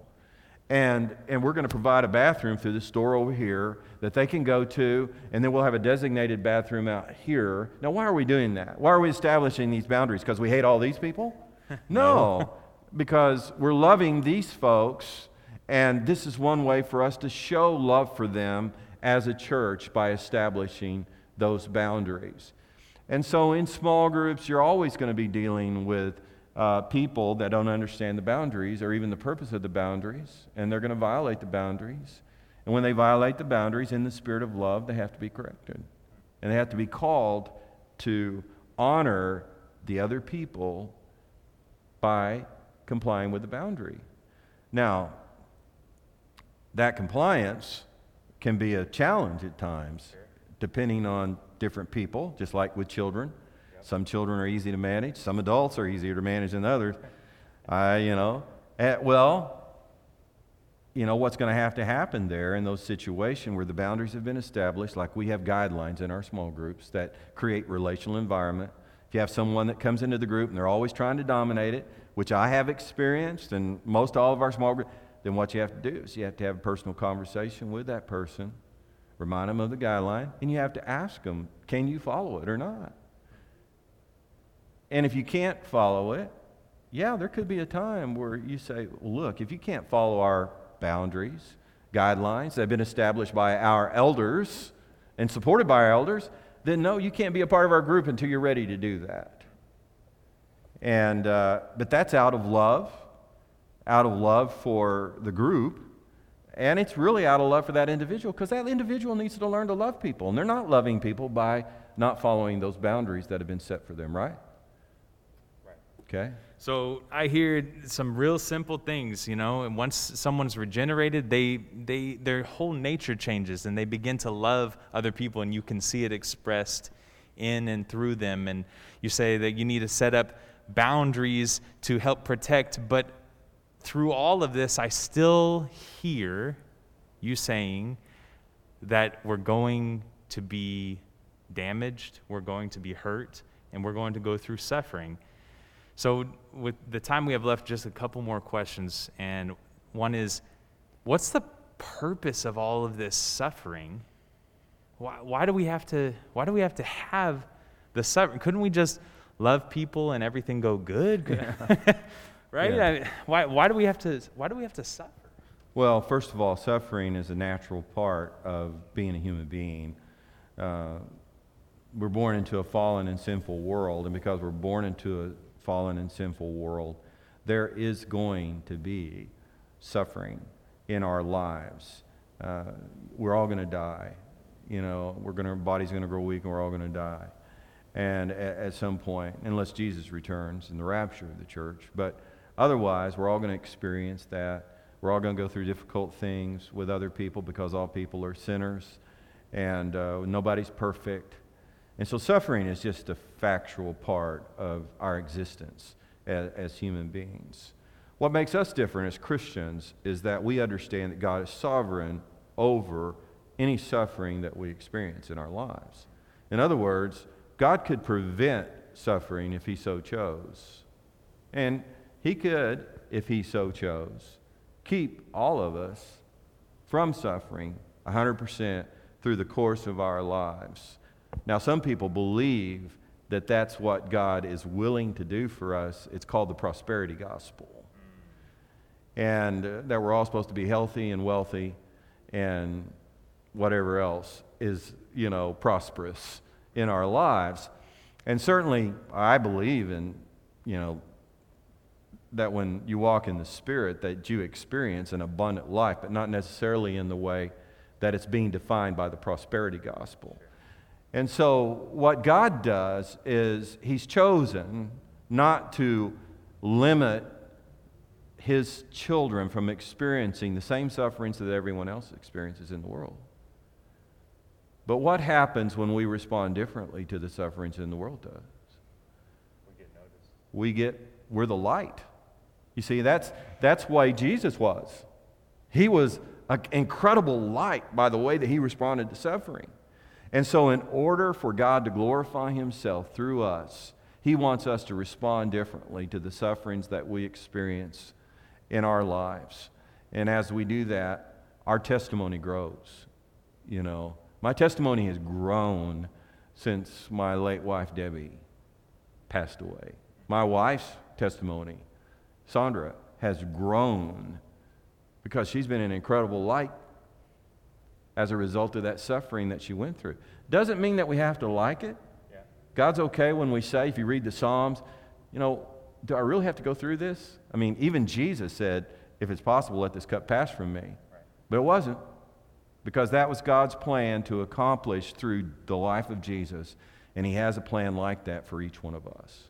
And, and we're going to provide a bathroom through this door over here that they can go to, and then we'll have a designated bathroom out here. Now, why are we doing that? Why are we establishing these boundaries? Because we hate all these people? no, no. because we're loving these folks and this is one way for us to show love for them as a church by establishing those boundaries. And so, in small groups, you're always going to be dealing with uh, people that don't understand the boundaries or even the purpose of the boundaries, and they're going to violate the boundaries. And when they violate the boundaries in the spirit of love, they have to be corrected. And they have to be called to honor the other people by complying with the boundary. Now, that compliance can be a challenge at times, depending on different people, just like with children. Some children are easy to manage, some adults are easier to manage than others. I, you know, eh, well, you know what's going to have to happen there in those situations where the boundaries have been established, like we have guidelines in our small groups that create relational environment. If you have someone that comes into the group and they're always trying to dominate it, which I have experienced, and most all of our small groups, then what you have to do is you have to have a personal conversation with that person, remind them of the guideline, and you have to ask them, can you follow it or not? And if you can't follow it, yeah, there could be a time where you say, look, if you can't follow our boundaries, guidelines that have been established by our elders and supported by our elders, then no, you can't be a part of our group until you're ready to do that. And, uh, but that's out of love out of love for the group, and it's really out of love for that individual because that individual needs to learn to love people. And they're not loving people by not following those boundaries that have been set for them, right? Okay. So I hear some real simple things, you know, and once someone's regenerated, they, they, their whole nature changes and they begin to love other people, and you can see it expressed in and through them. And you say that you need to set up boundaries to help protect, but through all of this, I still hear you saying that we're going to be damaged, we're going to be hurt, and we're going to go through suffering. So, with the time we have left, just a couple more questions. And one is what's the purpose of all of this suffering? Why, why, do we have to, why do we have to have the suffering? Couldn't we just love people and everything go good? right? Yeah. I mean, why, why, do we have to, why do we have to suffer? Well, first of all, suffering is a natural part of being a human being. Uh, we're born into a fallen and sinful world, and because we're born into a fallen and sinful world, there is going to be suffering in our lives. Uh, we're all going to die. You know, we're going to, our body's going to grow weak, and we're all going to die. And at, at some point, unless Jesus returns in the rapture of the church, but Otherwise, we're all going to experience that. We're all going to go through difficult things with other people because all people are sinners and uh, nobody's perfect. And so suffering is just a factual part of our existence as, as human beings. What makes us different as Christians is that we understand that God is sovereign over any suffering that we experience in our lives. In other words, God could prevent suffering if He so chose. And he could, if he so chose, keep all of us from suffering 100% through the course of our lives. Now, some people believe that that's what God is willing to do for us. It's called the prosperity gospel. And uh, that we're all supposed to be healthy and wealthy and whatever else is, you know, prosperous in our lives. And certainly, I believe in, you know, that when you walk in the Spirit, that you experience an abundant life, but not necessarily in the way that it's being defined by the prosperity gospel. And so, what God does is He's chosen not to limit His children from experiencing the same sufferings that everyone else experiences in the world. But what happens when we respond differently to the sufferings in the world does? We get noticed. We get, we're the light. You see, that's, that's why Jesus was. He was an incredible light by the way that he responded to suffering. And so, in order for God to glorify himself through us, he wants us to respond differently to the sufferings that we experience in our lives. And as we do that, our testimony grows, you know. My testimony has grown since my late wife, Debbie, passed away. My wife's testimony, Sandra, has grown because she's been an incredible light as a result of that suffering that she went through. Doesn't mean that we have to like it. Yeah. God's okay when we say, if you read the Psalms, you know, do I really have to go through this? I mean, even Jesus said, if it's possible, let this cup pass from me. Right. But it wasn't because that was God's plan to accomplish through the life of Jesus. And He has a plan like that for each one of us.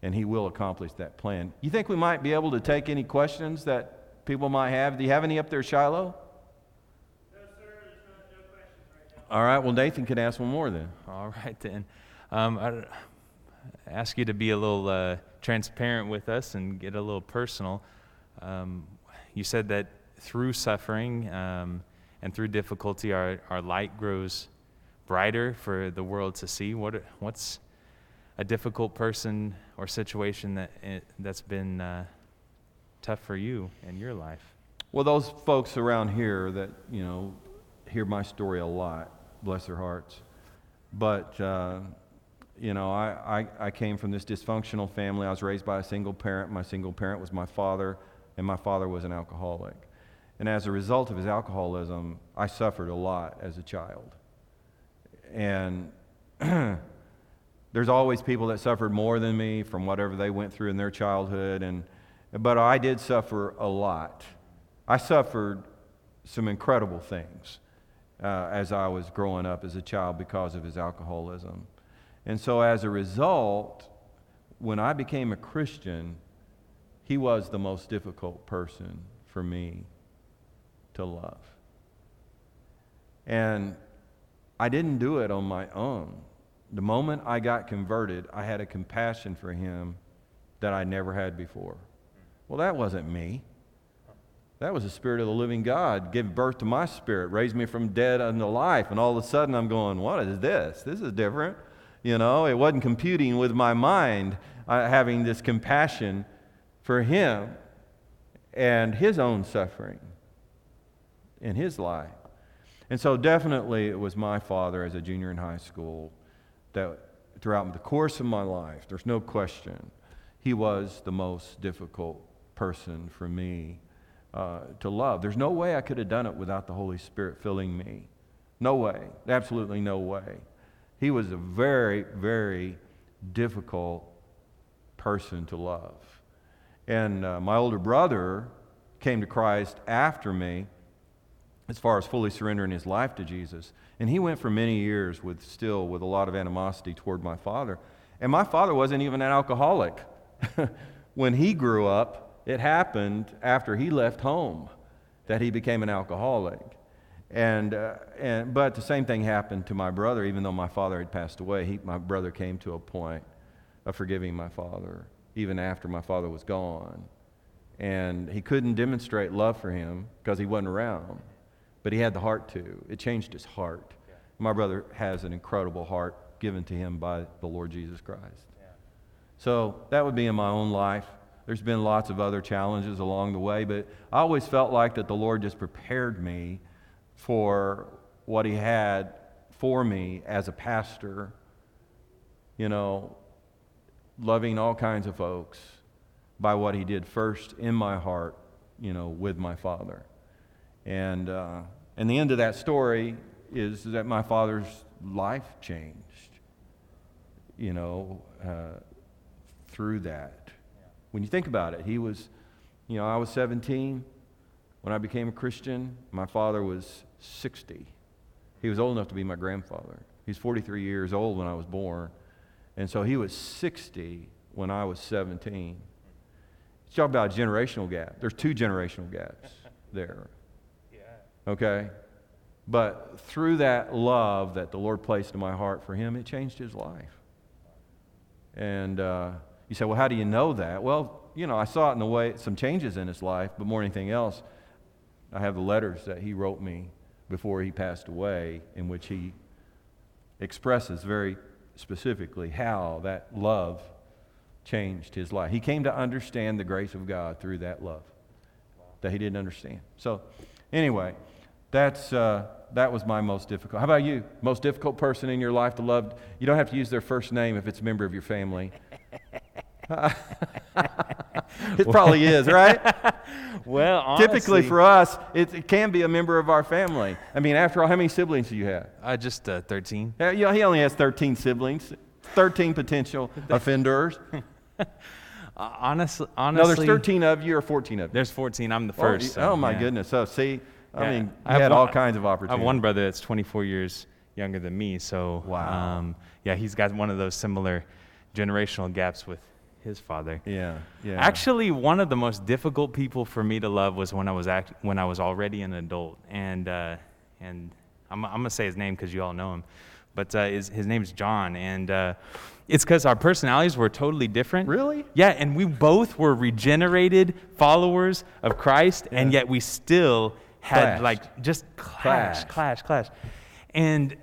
And He will accomplish that plan. You think we might be able to take any questions that people might have? Do you have any up there, Shiloh? No, sir. No, right All right. Well, Nathan can ask one more then. All right, then. Um, I ask you to be a little uh, transparent with us and get a little personal. Um, you said that through suffering, um, and through difficulty, our, our light grows brighter for the world to see. What, what's a difficult person or situation that, eh, that's been uh, tough for you in your life? Well, those folks around here that, you know, hear my story a lot, bless their hearts. But, uh, you know, I, I, I came from this dysfunctional family. I was raised by a single parent. My single parent was my father, and my father was an alcoholic. And as a result of his alcoholism, I suffered a lot as a child. And there's always people that suffered more than me from whatever they went through in their childhood. And, but I did suffer a lot. I suffered some incredible things uh, as I was growing up as a child because of his alcoholism. And so as a result, when I became a Christian, he was the most difficult person for me to love. And I didn't do it on my own. The moment I got converted, I had a compassion for him that I never had before. Well, that wasn't me. That was the Spirit of the living God gave birth to my spirit, raised me from dead unto life. And all of a sudden I'm going, what is this? This is different. You know, it wasn't computing with my mind uh, having this compassion for him and his own suffering in his life. And so, definitely, it was my father as a junior in high school that throughout the course of my life, there's no question, he was the most difficult person for me uh, to love. There's no way I could have done it without the Holy Spirit filling me. No way. Absolutely no way. He was a very, very difficult person to love. And uh, my older brother came to Christ after me as far as fully surrendering his life to Jesus. And he went for many years with still with a lot of animosity toward my father. And my father wasn't even an alcoholic. when he grew up, it happened after he left home that he became an alcoholic. And, uh, and, but the same thing happened to my brother, even though my father had passed away. He, my brother came to a point of forgiving my father, even after my father was gone. And he couldn't demonstrate love for him because he wasn't around but he had the heart to. It changed his heart. Yeah. My brother has an incredible heart given to him by the Lord Jesus Christ. Yeah. So that would be in my own life. There's been lots of other challenges along the way, but I always felt like that the Lord just prepared me for what he had for me as a pastor, you know, loving all kinds of folks by what he did first in my heart, you know, with my father. And, uh, and the end of that story is that my father's life changed, you know, uh, through that. When you think about it, he was, you know, I was 17 when I became a Christian. My father was 60. He was old enough to be my grandfather. He's 43 years old when I was born. And so he was 60 when I was 17. Talk about a generational gap. There's two generational gaps there. Okay? But through that love that the Lord placed in my heart for him, it changed his life. And uh, you say, well, how do you know that? Well, you know, I saw it in the way, some changes in his life, but more than anything else, I have the letters that he wrote me before he passed away, in which he expresses very specifically how that love changed his life. He came to understand the grace of God through that love that he didn't understand. So, anyway, that's, uh, that was my most difficult. How about you? Most difficult person in your life to love? You don't have to use their first name if it's a member of your family. it probably is, right? Well, honestly, Typically for us, it, it can be a member of our family. I mean, after all, how many siblings do you have? uh, just uh, 13. Yeah, you know, he only has 13 siblings, 13 potential offenders. Uh, honestly, No, there's 13 of you or 14 of you. There's 14. I'm the Oh, first. you- so, oh, my yeah. goodness. So, see, I Yeah. mean, I you have had one- all kinds of opportunities. I have one brother that's 24 years younger than me, so Wow. um, yeah, he's got one of those similar generational gaps with his father. Yeah, yeah. Actually, one of the most difficult people for me to love was when I was act- when I was already an adult, and uh, and I'm, I'm gonna say his name because you all know him, but uh, his his name's John, and uh, it's because our personalities were totally different. Really? Yeah, and we both were regenerated followers of Christ, and yet we still had Clashed. like just clash, Clashed. clash, clash, and. uh,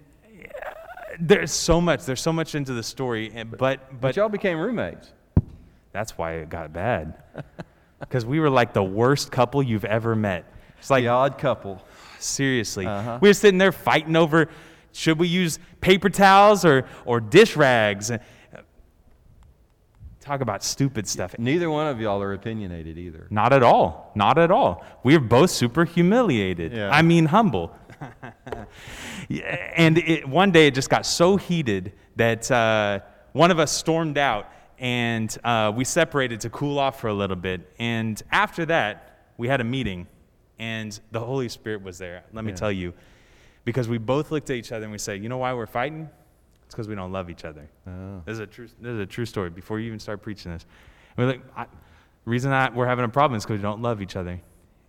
There's so much. There's so much into the story, and- but but but y'all became roommates. That's why it got bad. Because we were like the worst couple you've ever met. It's like, the odd couple. seriously. Uh-huh. We were sitting there fighting over should we use paper towels or, or dish rags? Talk about stupid stuff. Neither one of y'all are opinionated either. Not at all. Not at all. We're both super humiliated. Yeah. I mean, humble. And it, one day it just got so heated that uh, one of us stormed out and uh, we separated to cool off for a little bit. And after that, we had a meeting and the Holy Spirit was there. Let me Yeah. tell you. Because we both looked at each other and we said, you know why we're fighting? It's because we don't love each other. Oh. This is a true. This is a true story. Before you even start preaching this, we're like, I, reason that we're having a problem is because we don't love each other,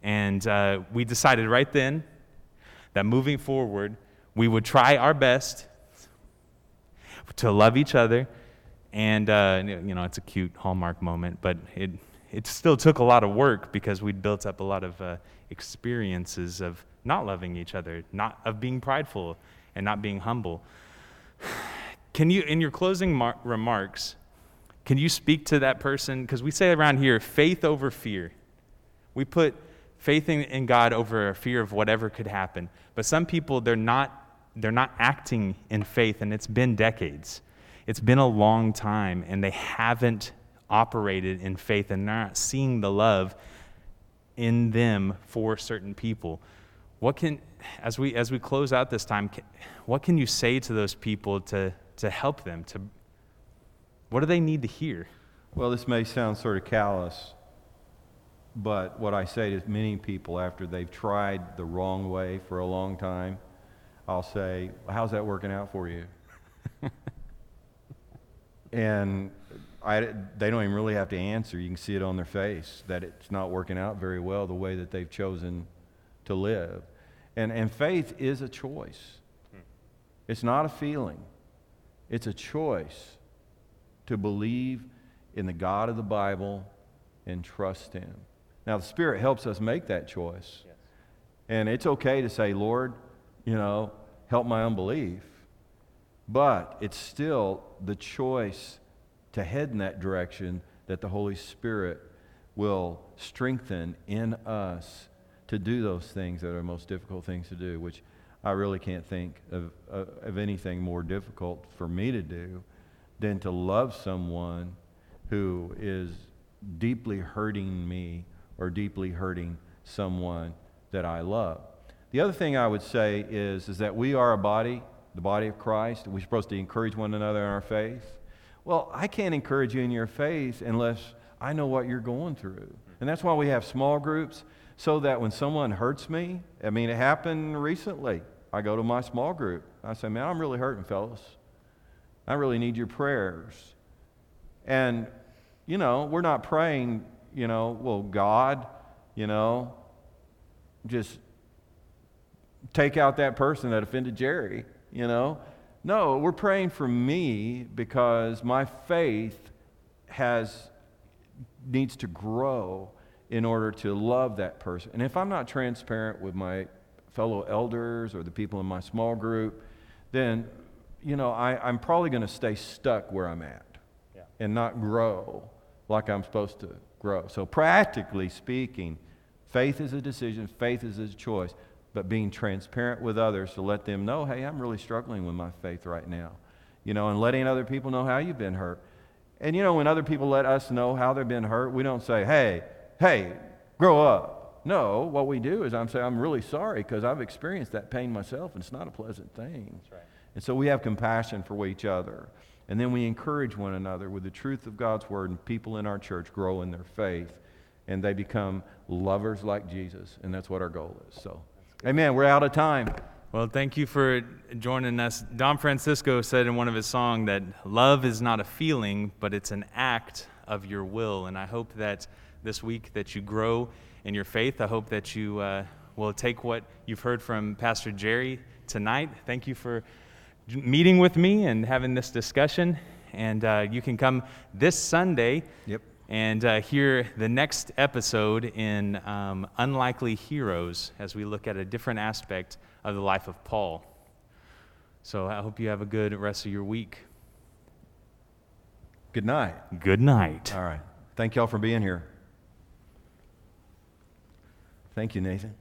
and uh, we decided right then that moving forward, we would try our best to love each other, and uh, you know, it's a cute hallmark moment, but it it still took a lot of work because we'd built up a lot of uh, experiences of not loving each other, not of being prideful and not being humble. Can you, in your closing mar- remarks, can you speak to that person? Because we say around here, faith over fear. We put faith in, in God over a fear of whatever could happen. But some people, they're not, they're not acting in faith, and it's been decades. It's been a long time, and they haven't operated in faith, and they're not seeing the love in them for certain people. What can, as we, as we close out this time, what can you say to those people to, to help them? To, what do they need to hear? Well, this may sound sort of callous, but what I say to many people after they've tried the wrong way for a long time, I'll say, How's that working out for you? and I, they don't even really have to answer. You can see it on their face that it's not working out very well the way that they've chosen to live. And, and faith is a choice, it's not a feeling, it's a choice to believe in the God of the Bible and trust Him. Now, the Spirit helps us make that choice. And it's okay to say, Lord, you know, help my unbelief. But it's still the choice to head in that direction that the Holy Spirit will strengthen in us to do those things that are most difficult things to do, which I really can't think of, of, of anything more difficult for me to do than to love someone who is deeply hurting me or deeply hurting someone that I love. The other thing I would say is, is that we are a body, the body of Christ. We're supposed to encourage one another in our faith. Well, I can't encourage you in your faith unless I know what you're going through. And that's why we have small groups, so that when someone hurts me, I mean, it happened recently. I go to my small group. I say, man, I'm really hurting, fellas. I really need your prayers. And, you know, we're not praying, you know, well, God, you know, just take out that person that offended Jerry, you know. No, we're praying for me because my faith has needs to grow in order to love that person. And if I'm not transparent with my fellow elders or the people in my small group, then you know I, am probably going to stay stuck where I'm at yeah. and not grow like I'm supposed to grow. So practically speaking, faith is a decision, faith is a choice but being transparent with others to let them know, hey, I'm really struggling with my faith right now. You know, and letting other people know how you've been hurt. And you know, when other people let us know how they've been hurt, we don't say, hey, hey, grow up. No, what we do is I'm saying, I'm really sorry because I've experienced that pain myself and it's not a pleasant thing. Right. And so we have compassion for each other. And then we encourage one another with the truth of God's word, and people in our church grow in their faith and they become lovers like Jesus. And that's what our goal is. So. Amen. We're out of time. Well, thank you for joining us. Don Francisco said in one of his songs that love is not a feeling, but it's an act of your will. And I hope that this week that you grow in your faith. I hope that you uh, will take what you've heard from Pastor Jerry tonight. Thank you for meeting with me and having this discussion. And uh, you can come this Sunday. Yep and uh, hear the next episode in um, Unlikely Heroes as we look at a different aspect of the life of Paul. So I hope you have a good rest of your week. Good night. Good night. All right. Thank y'all for being here. Thank you, Nathan.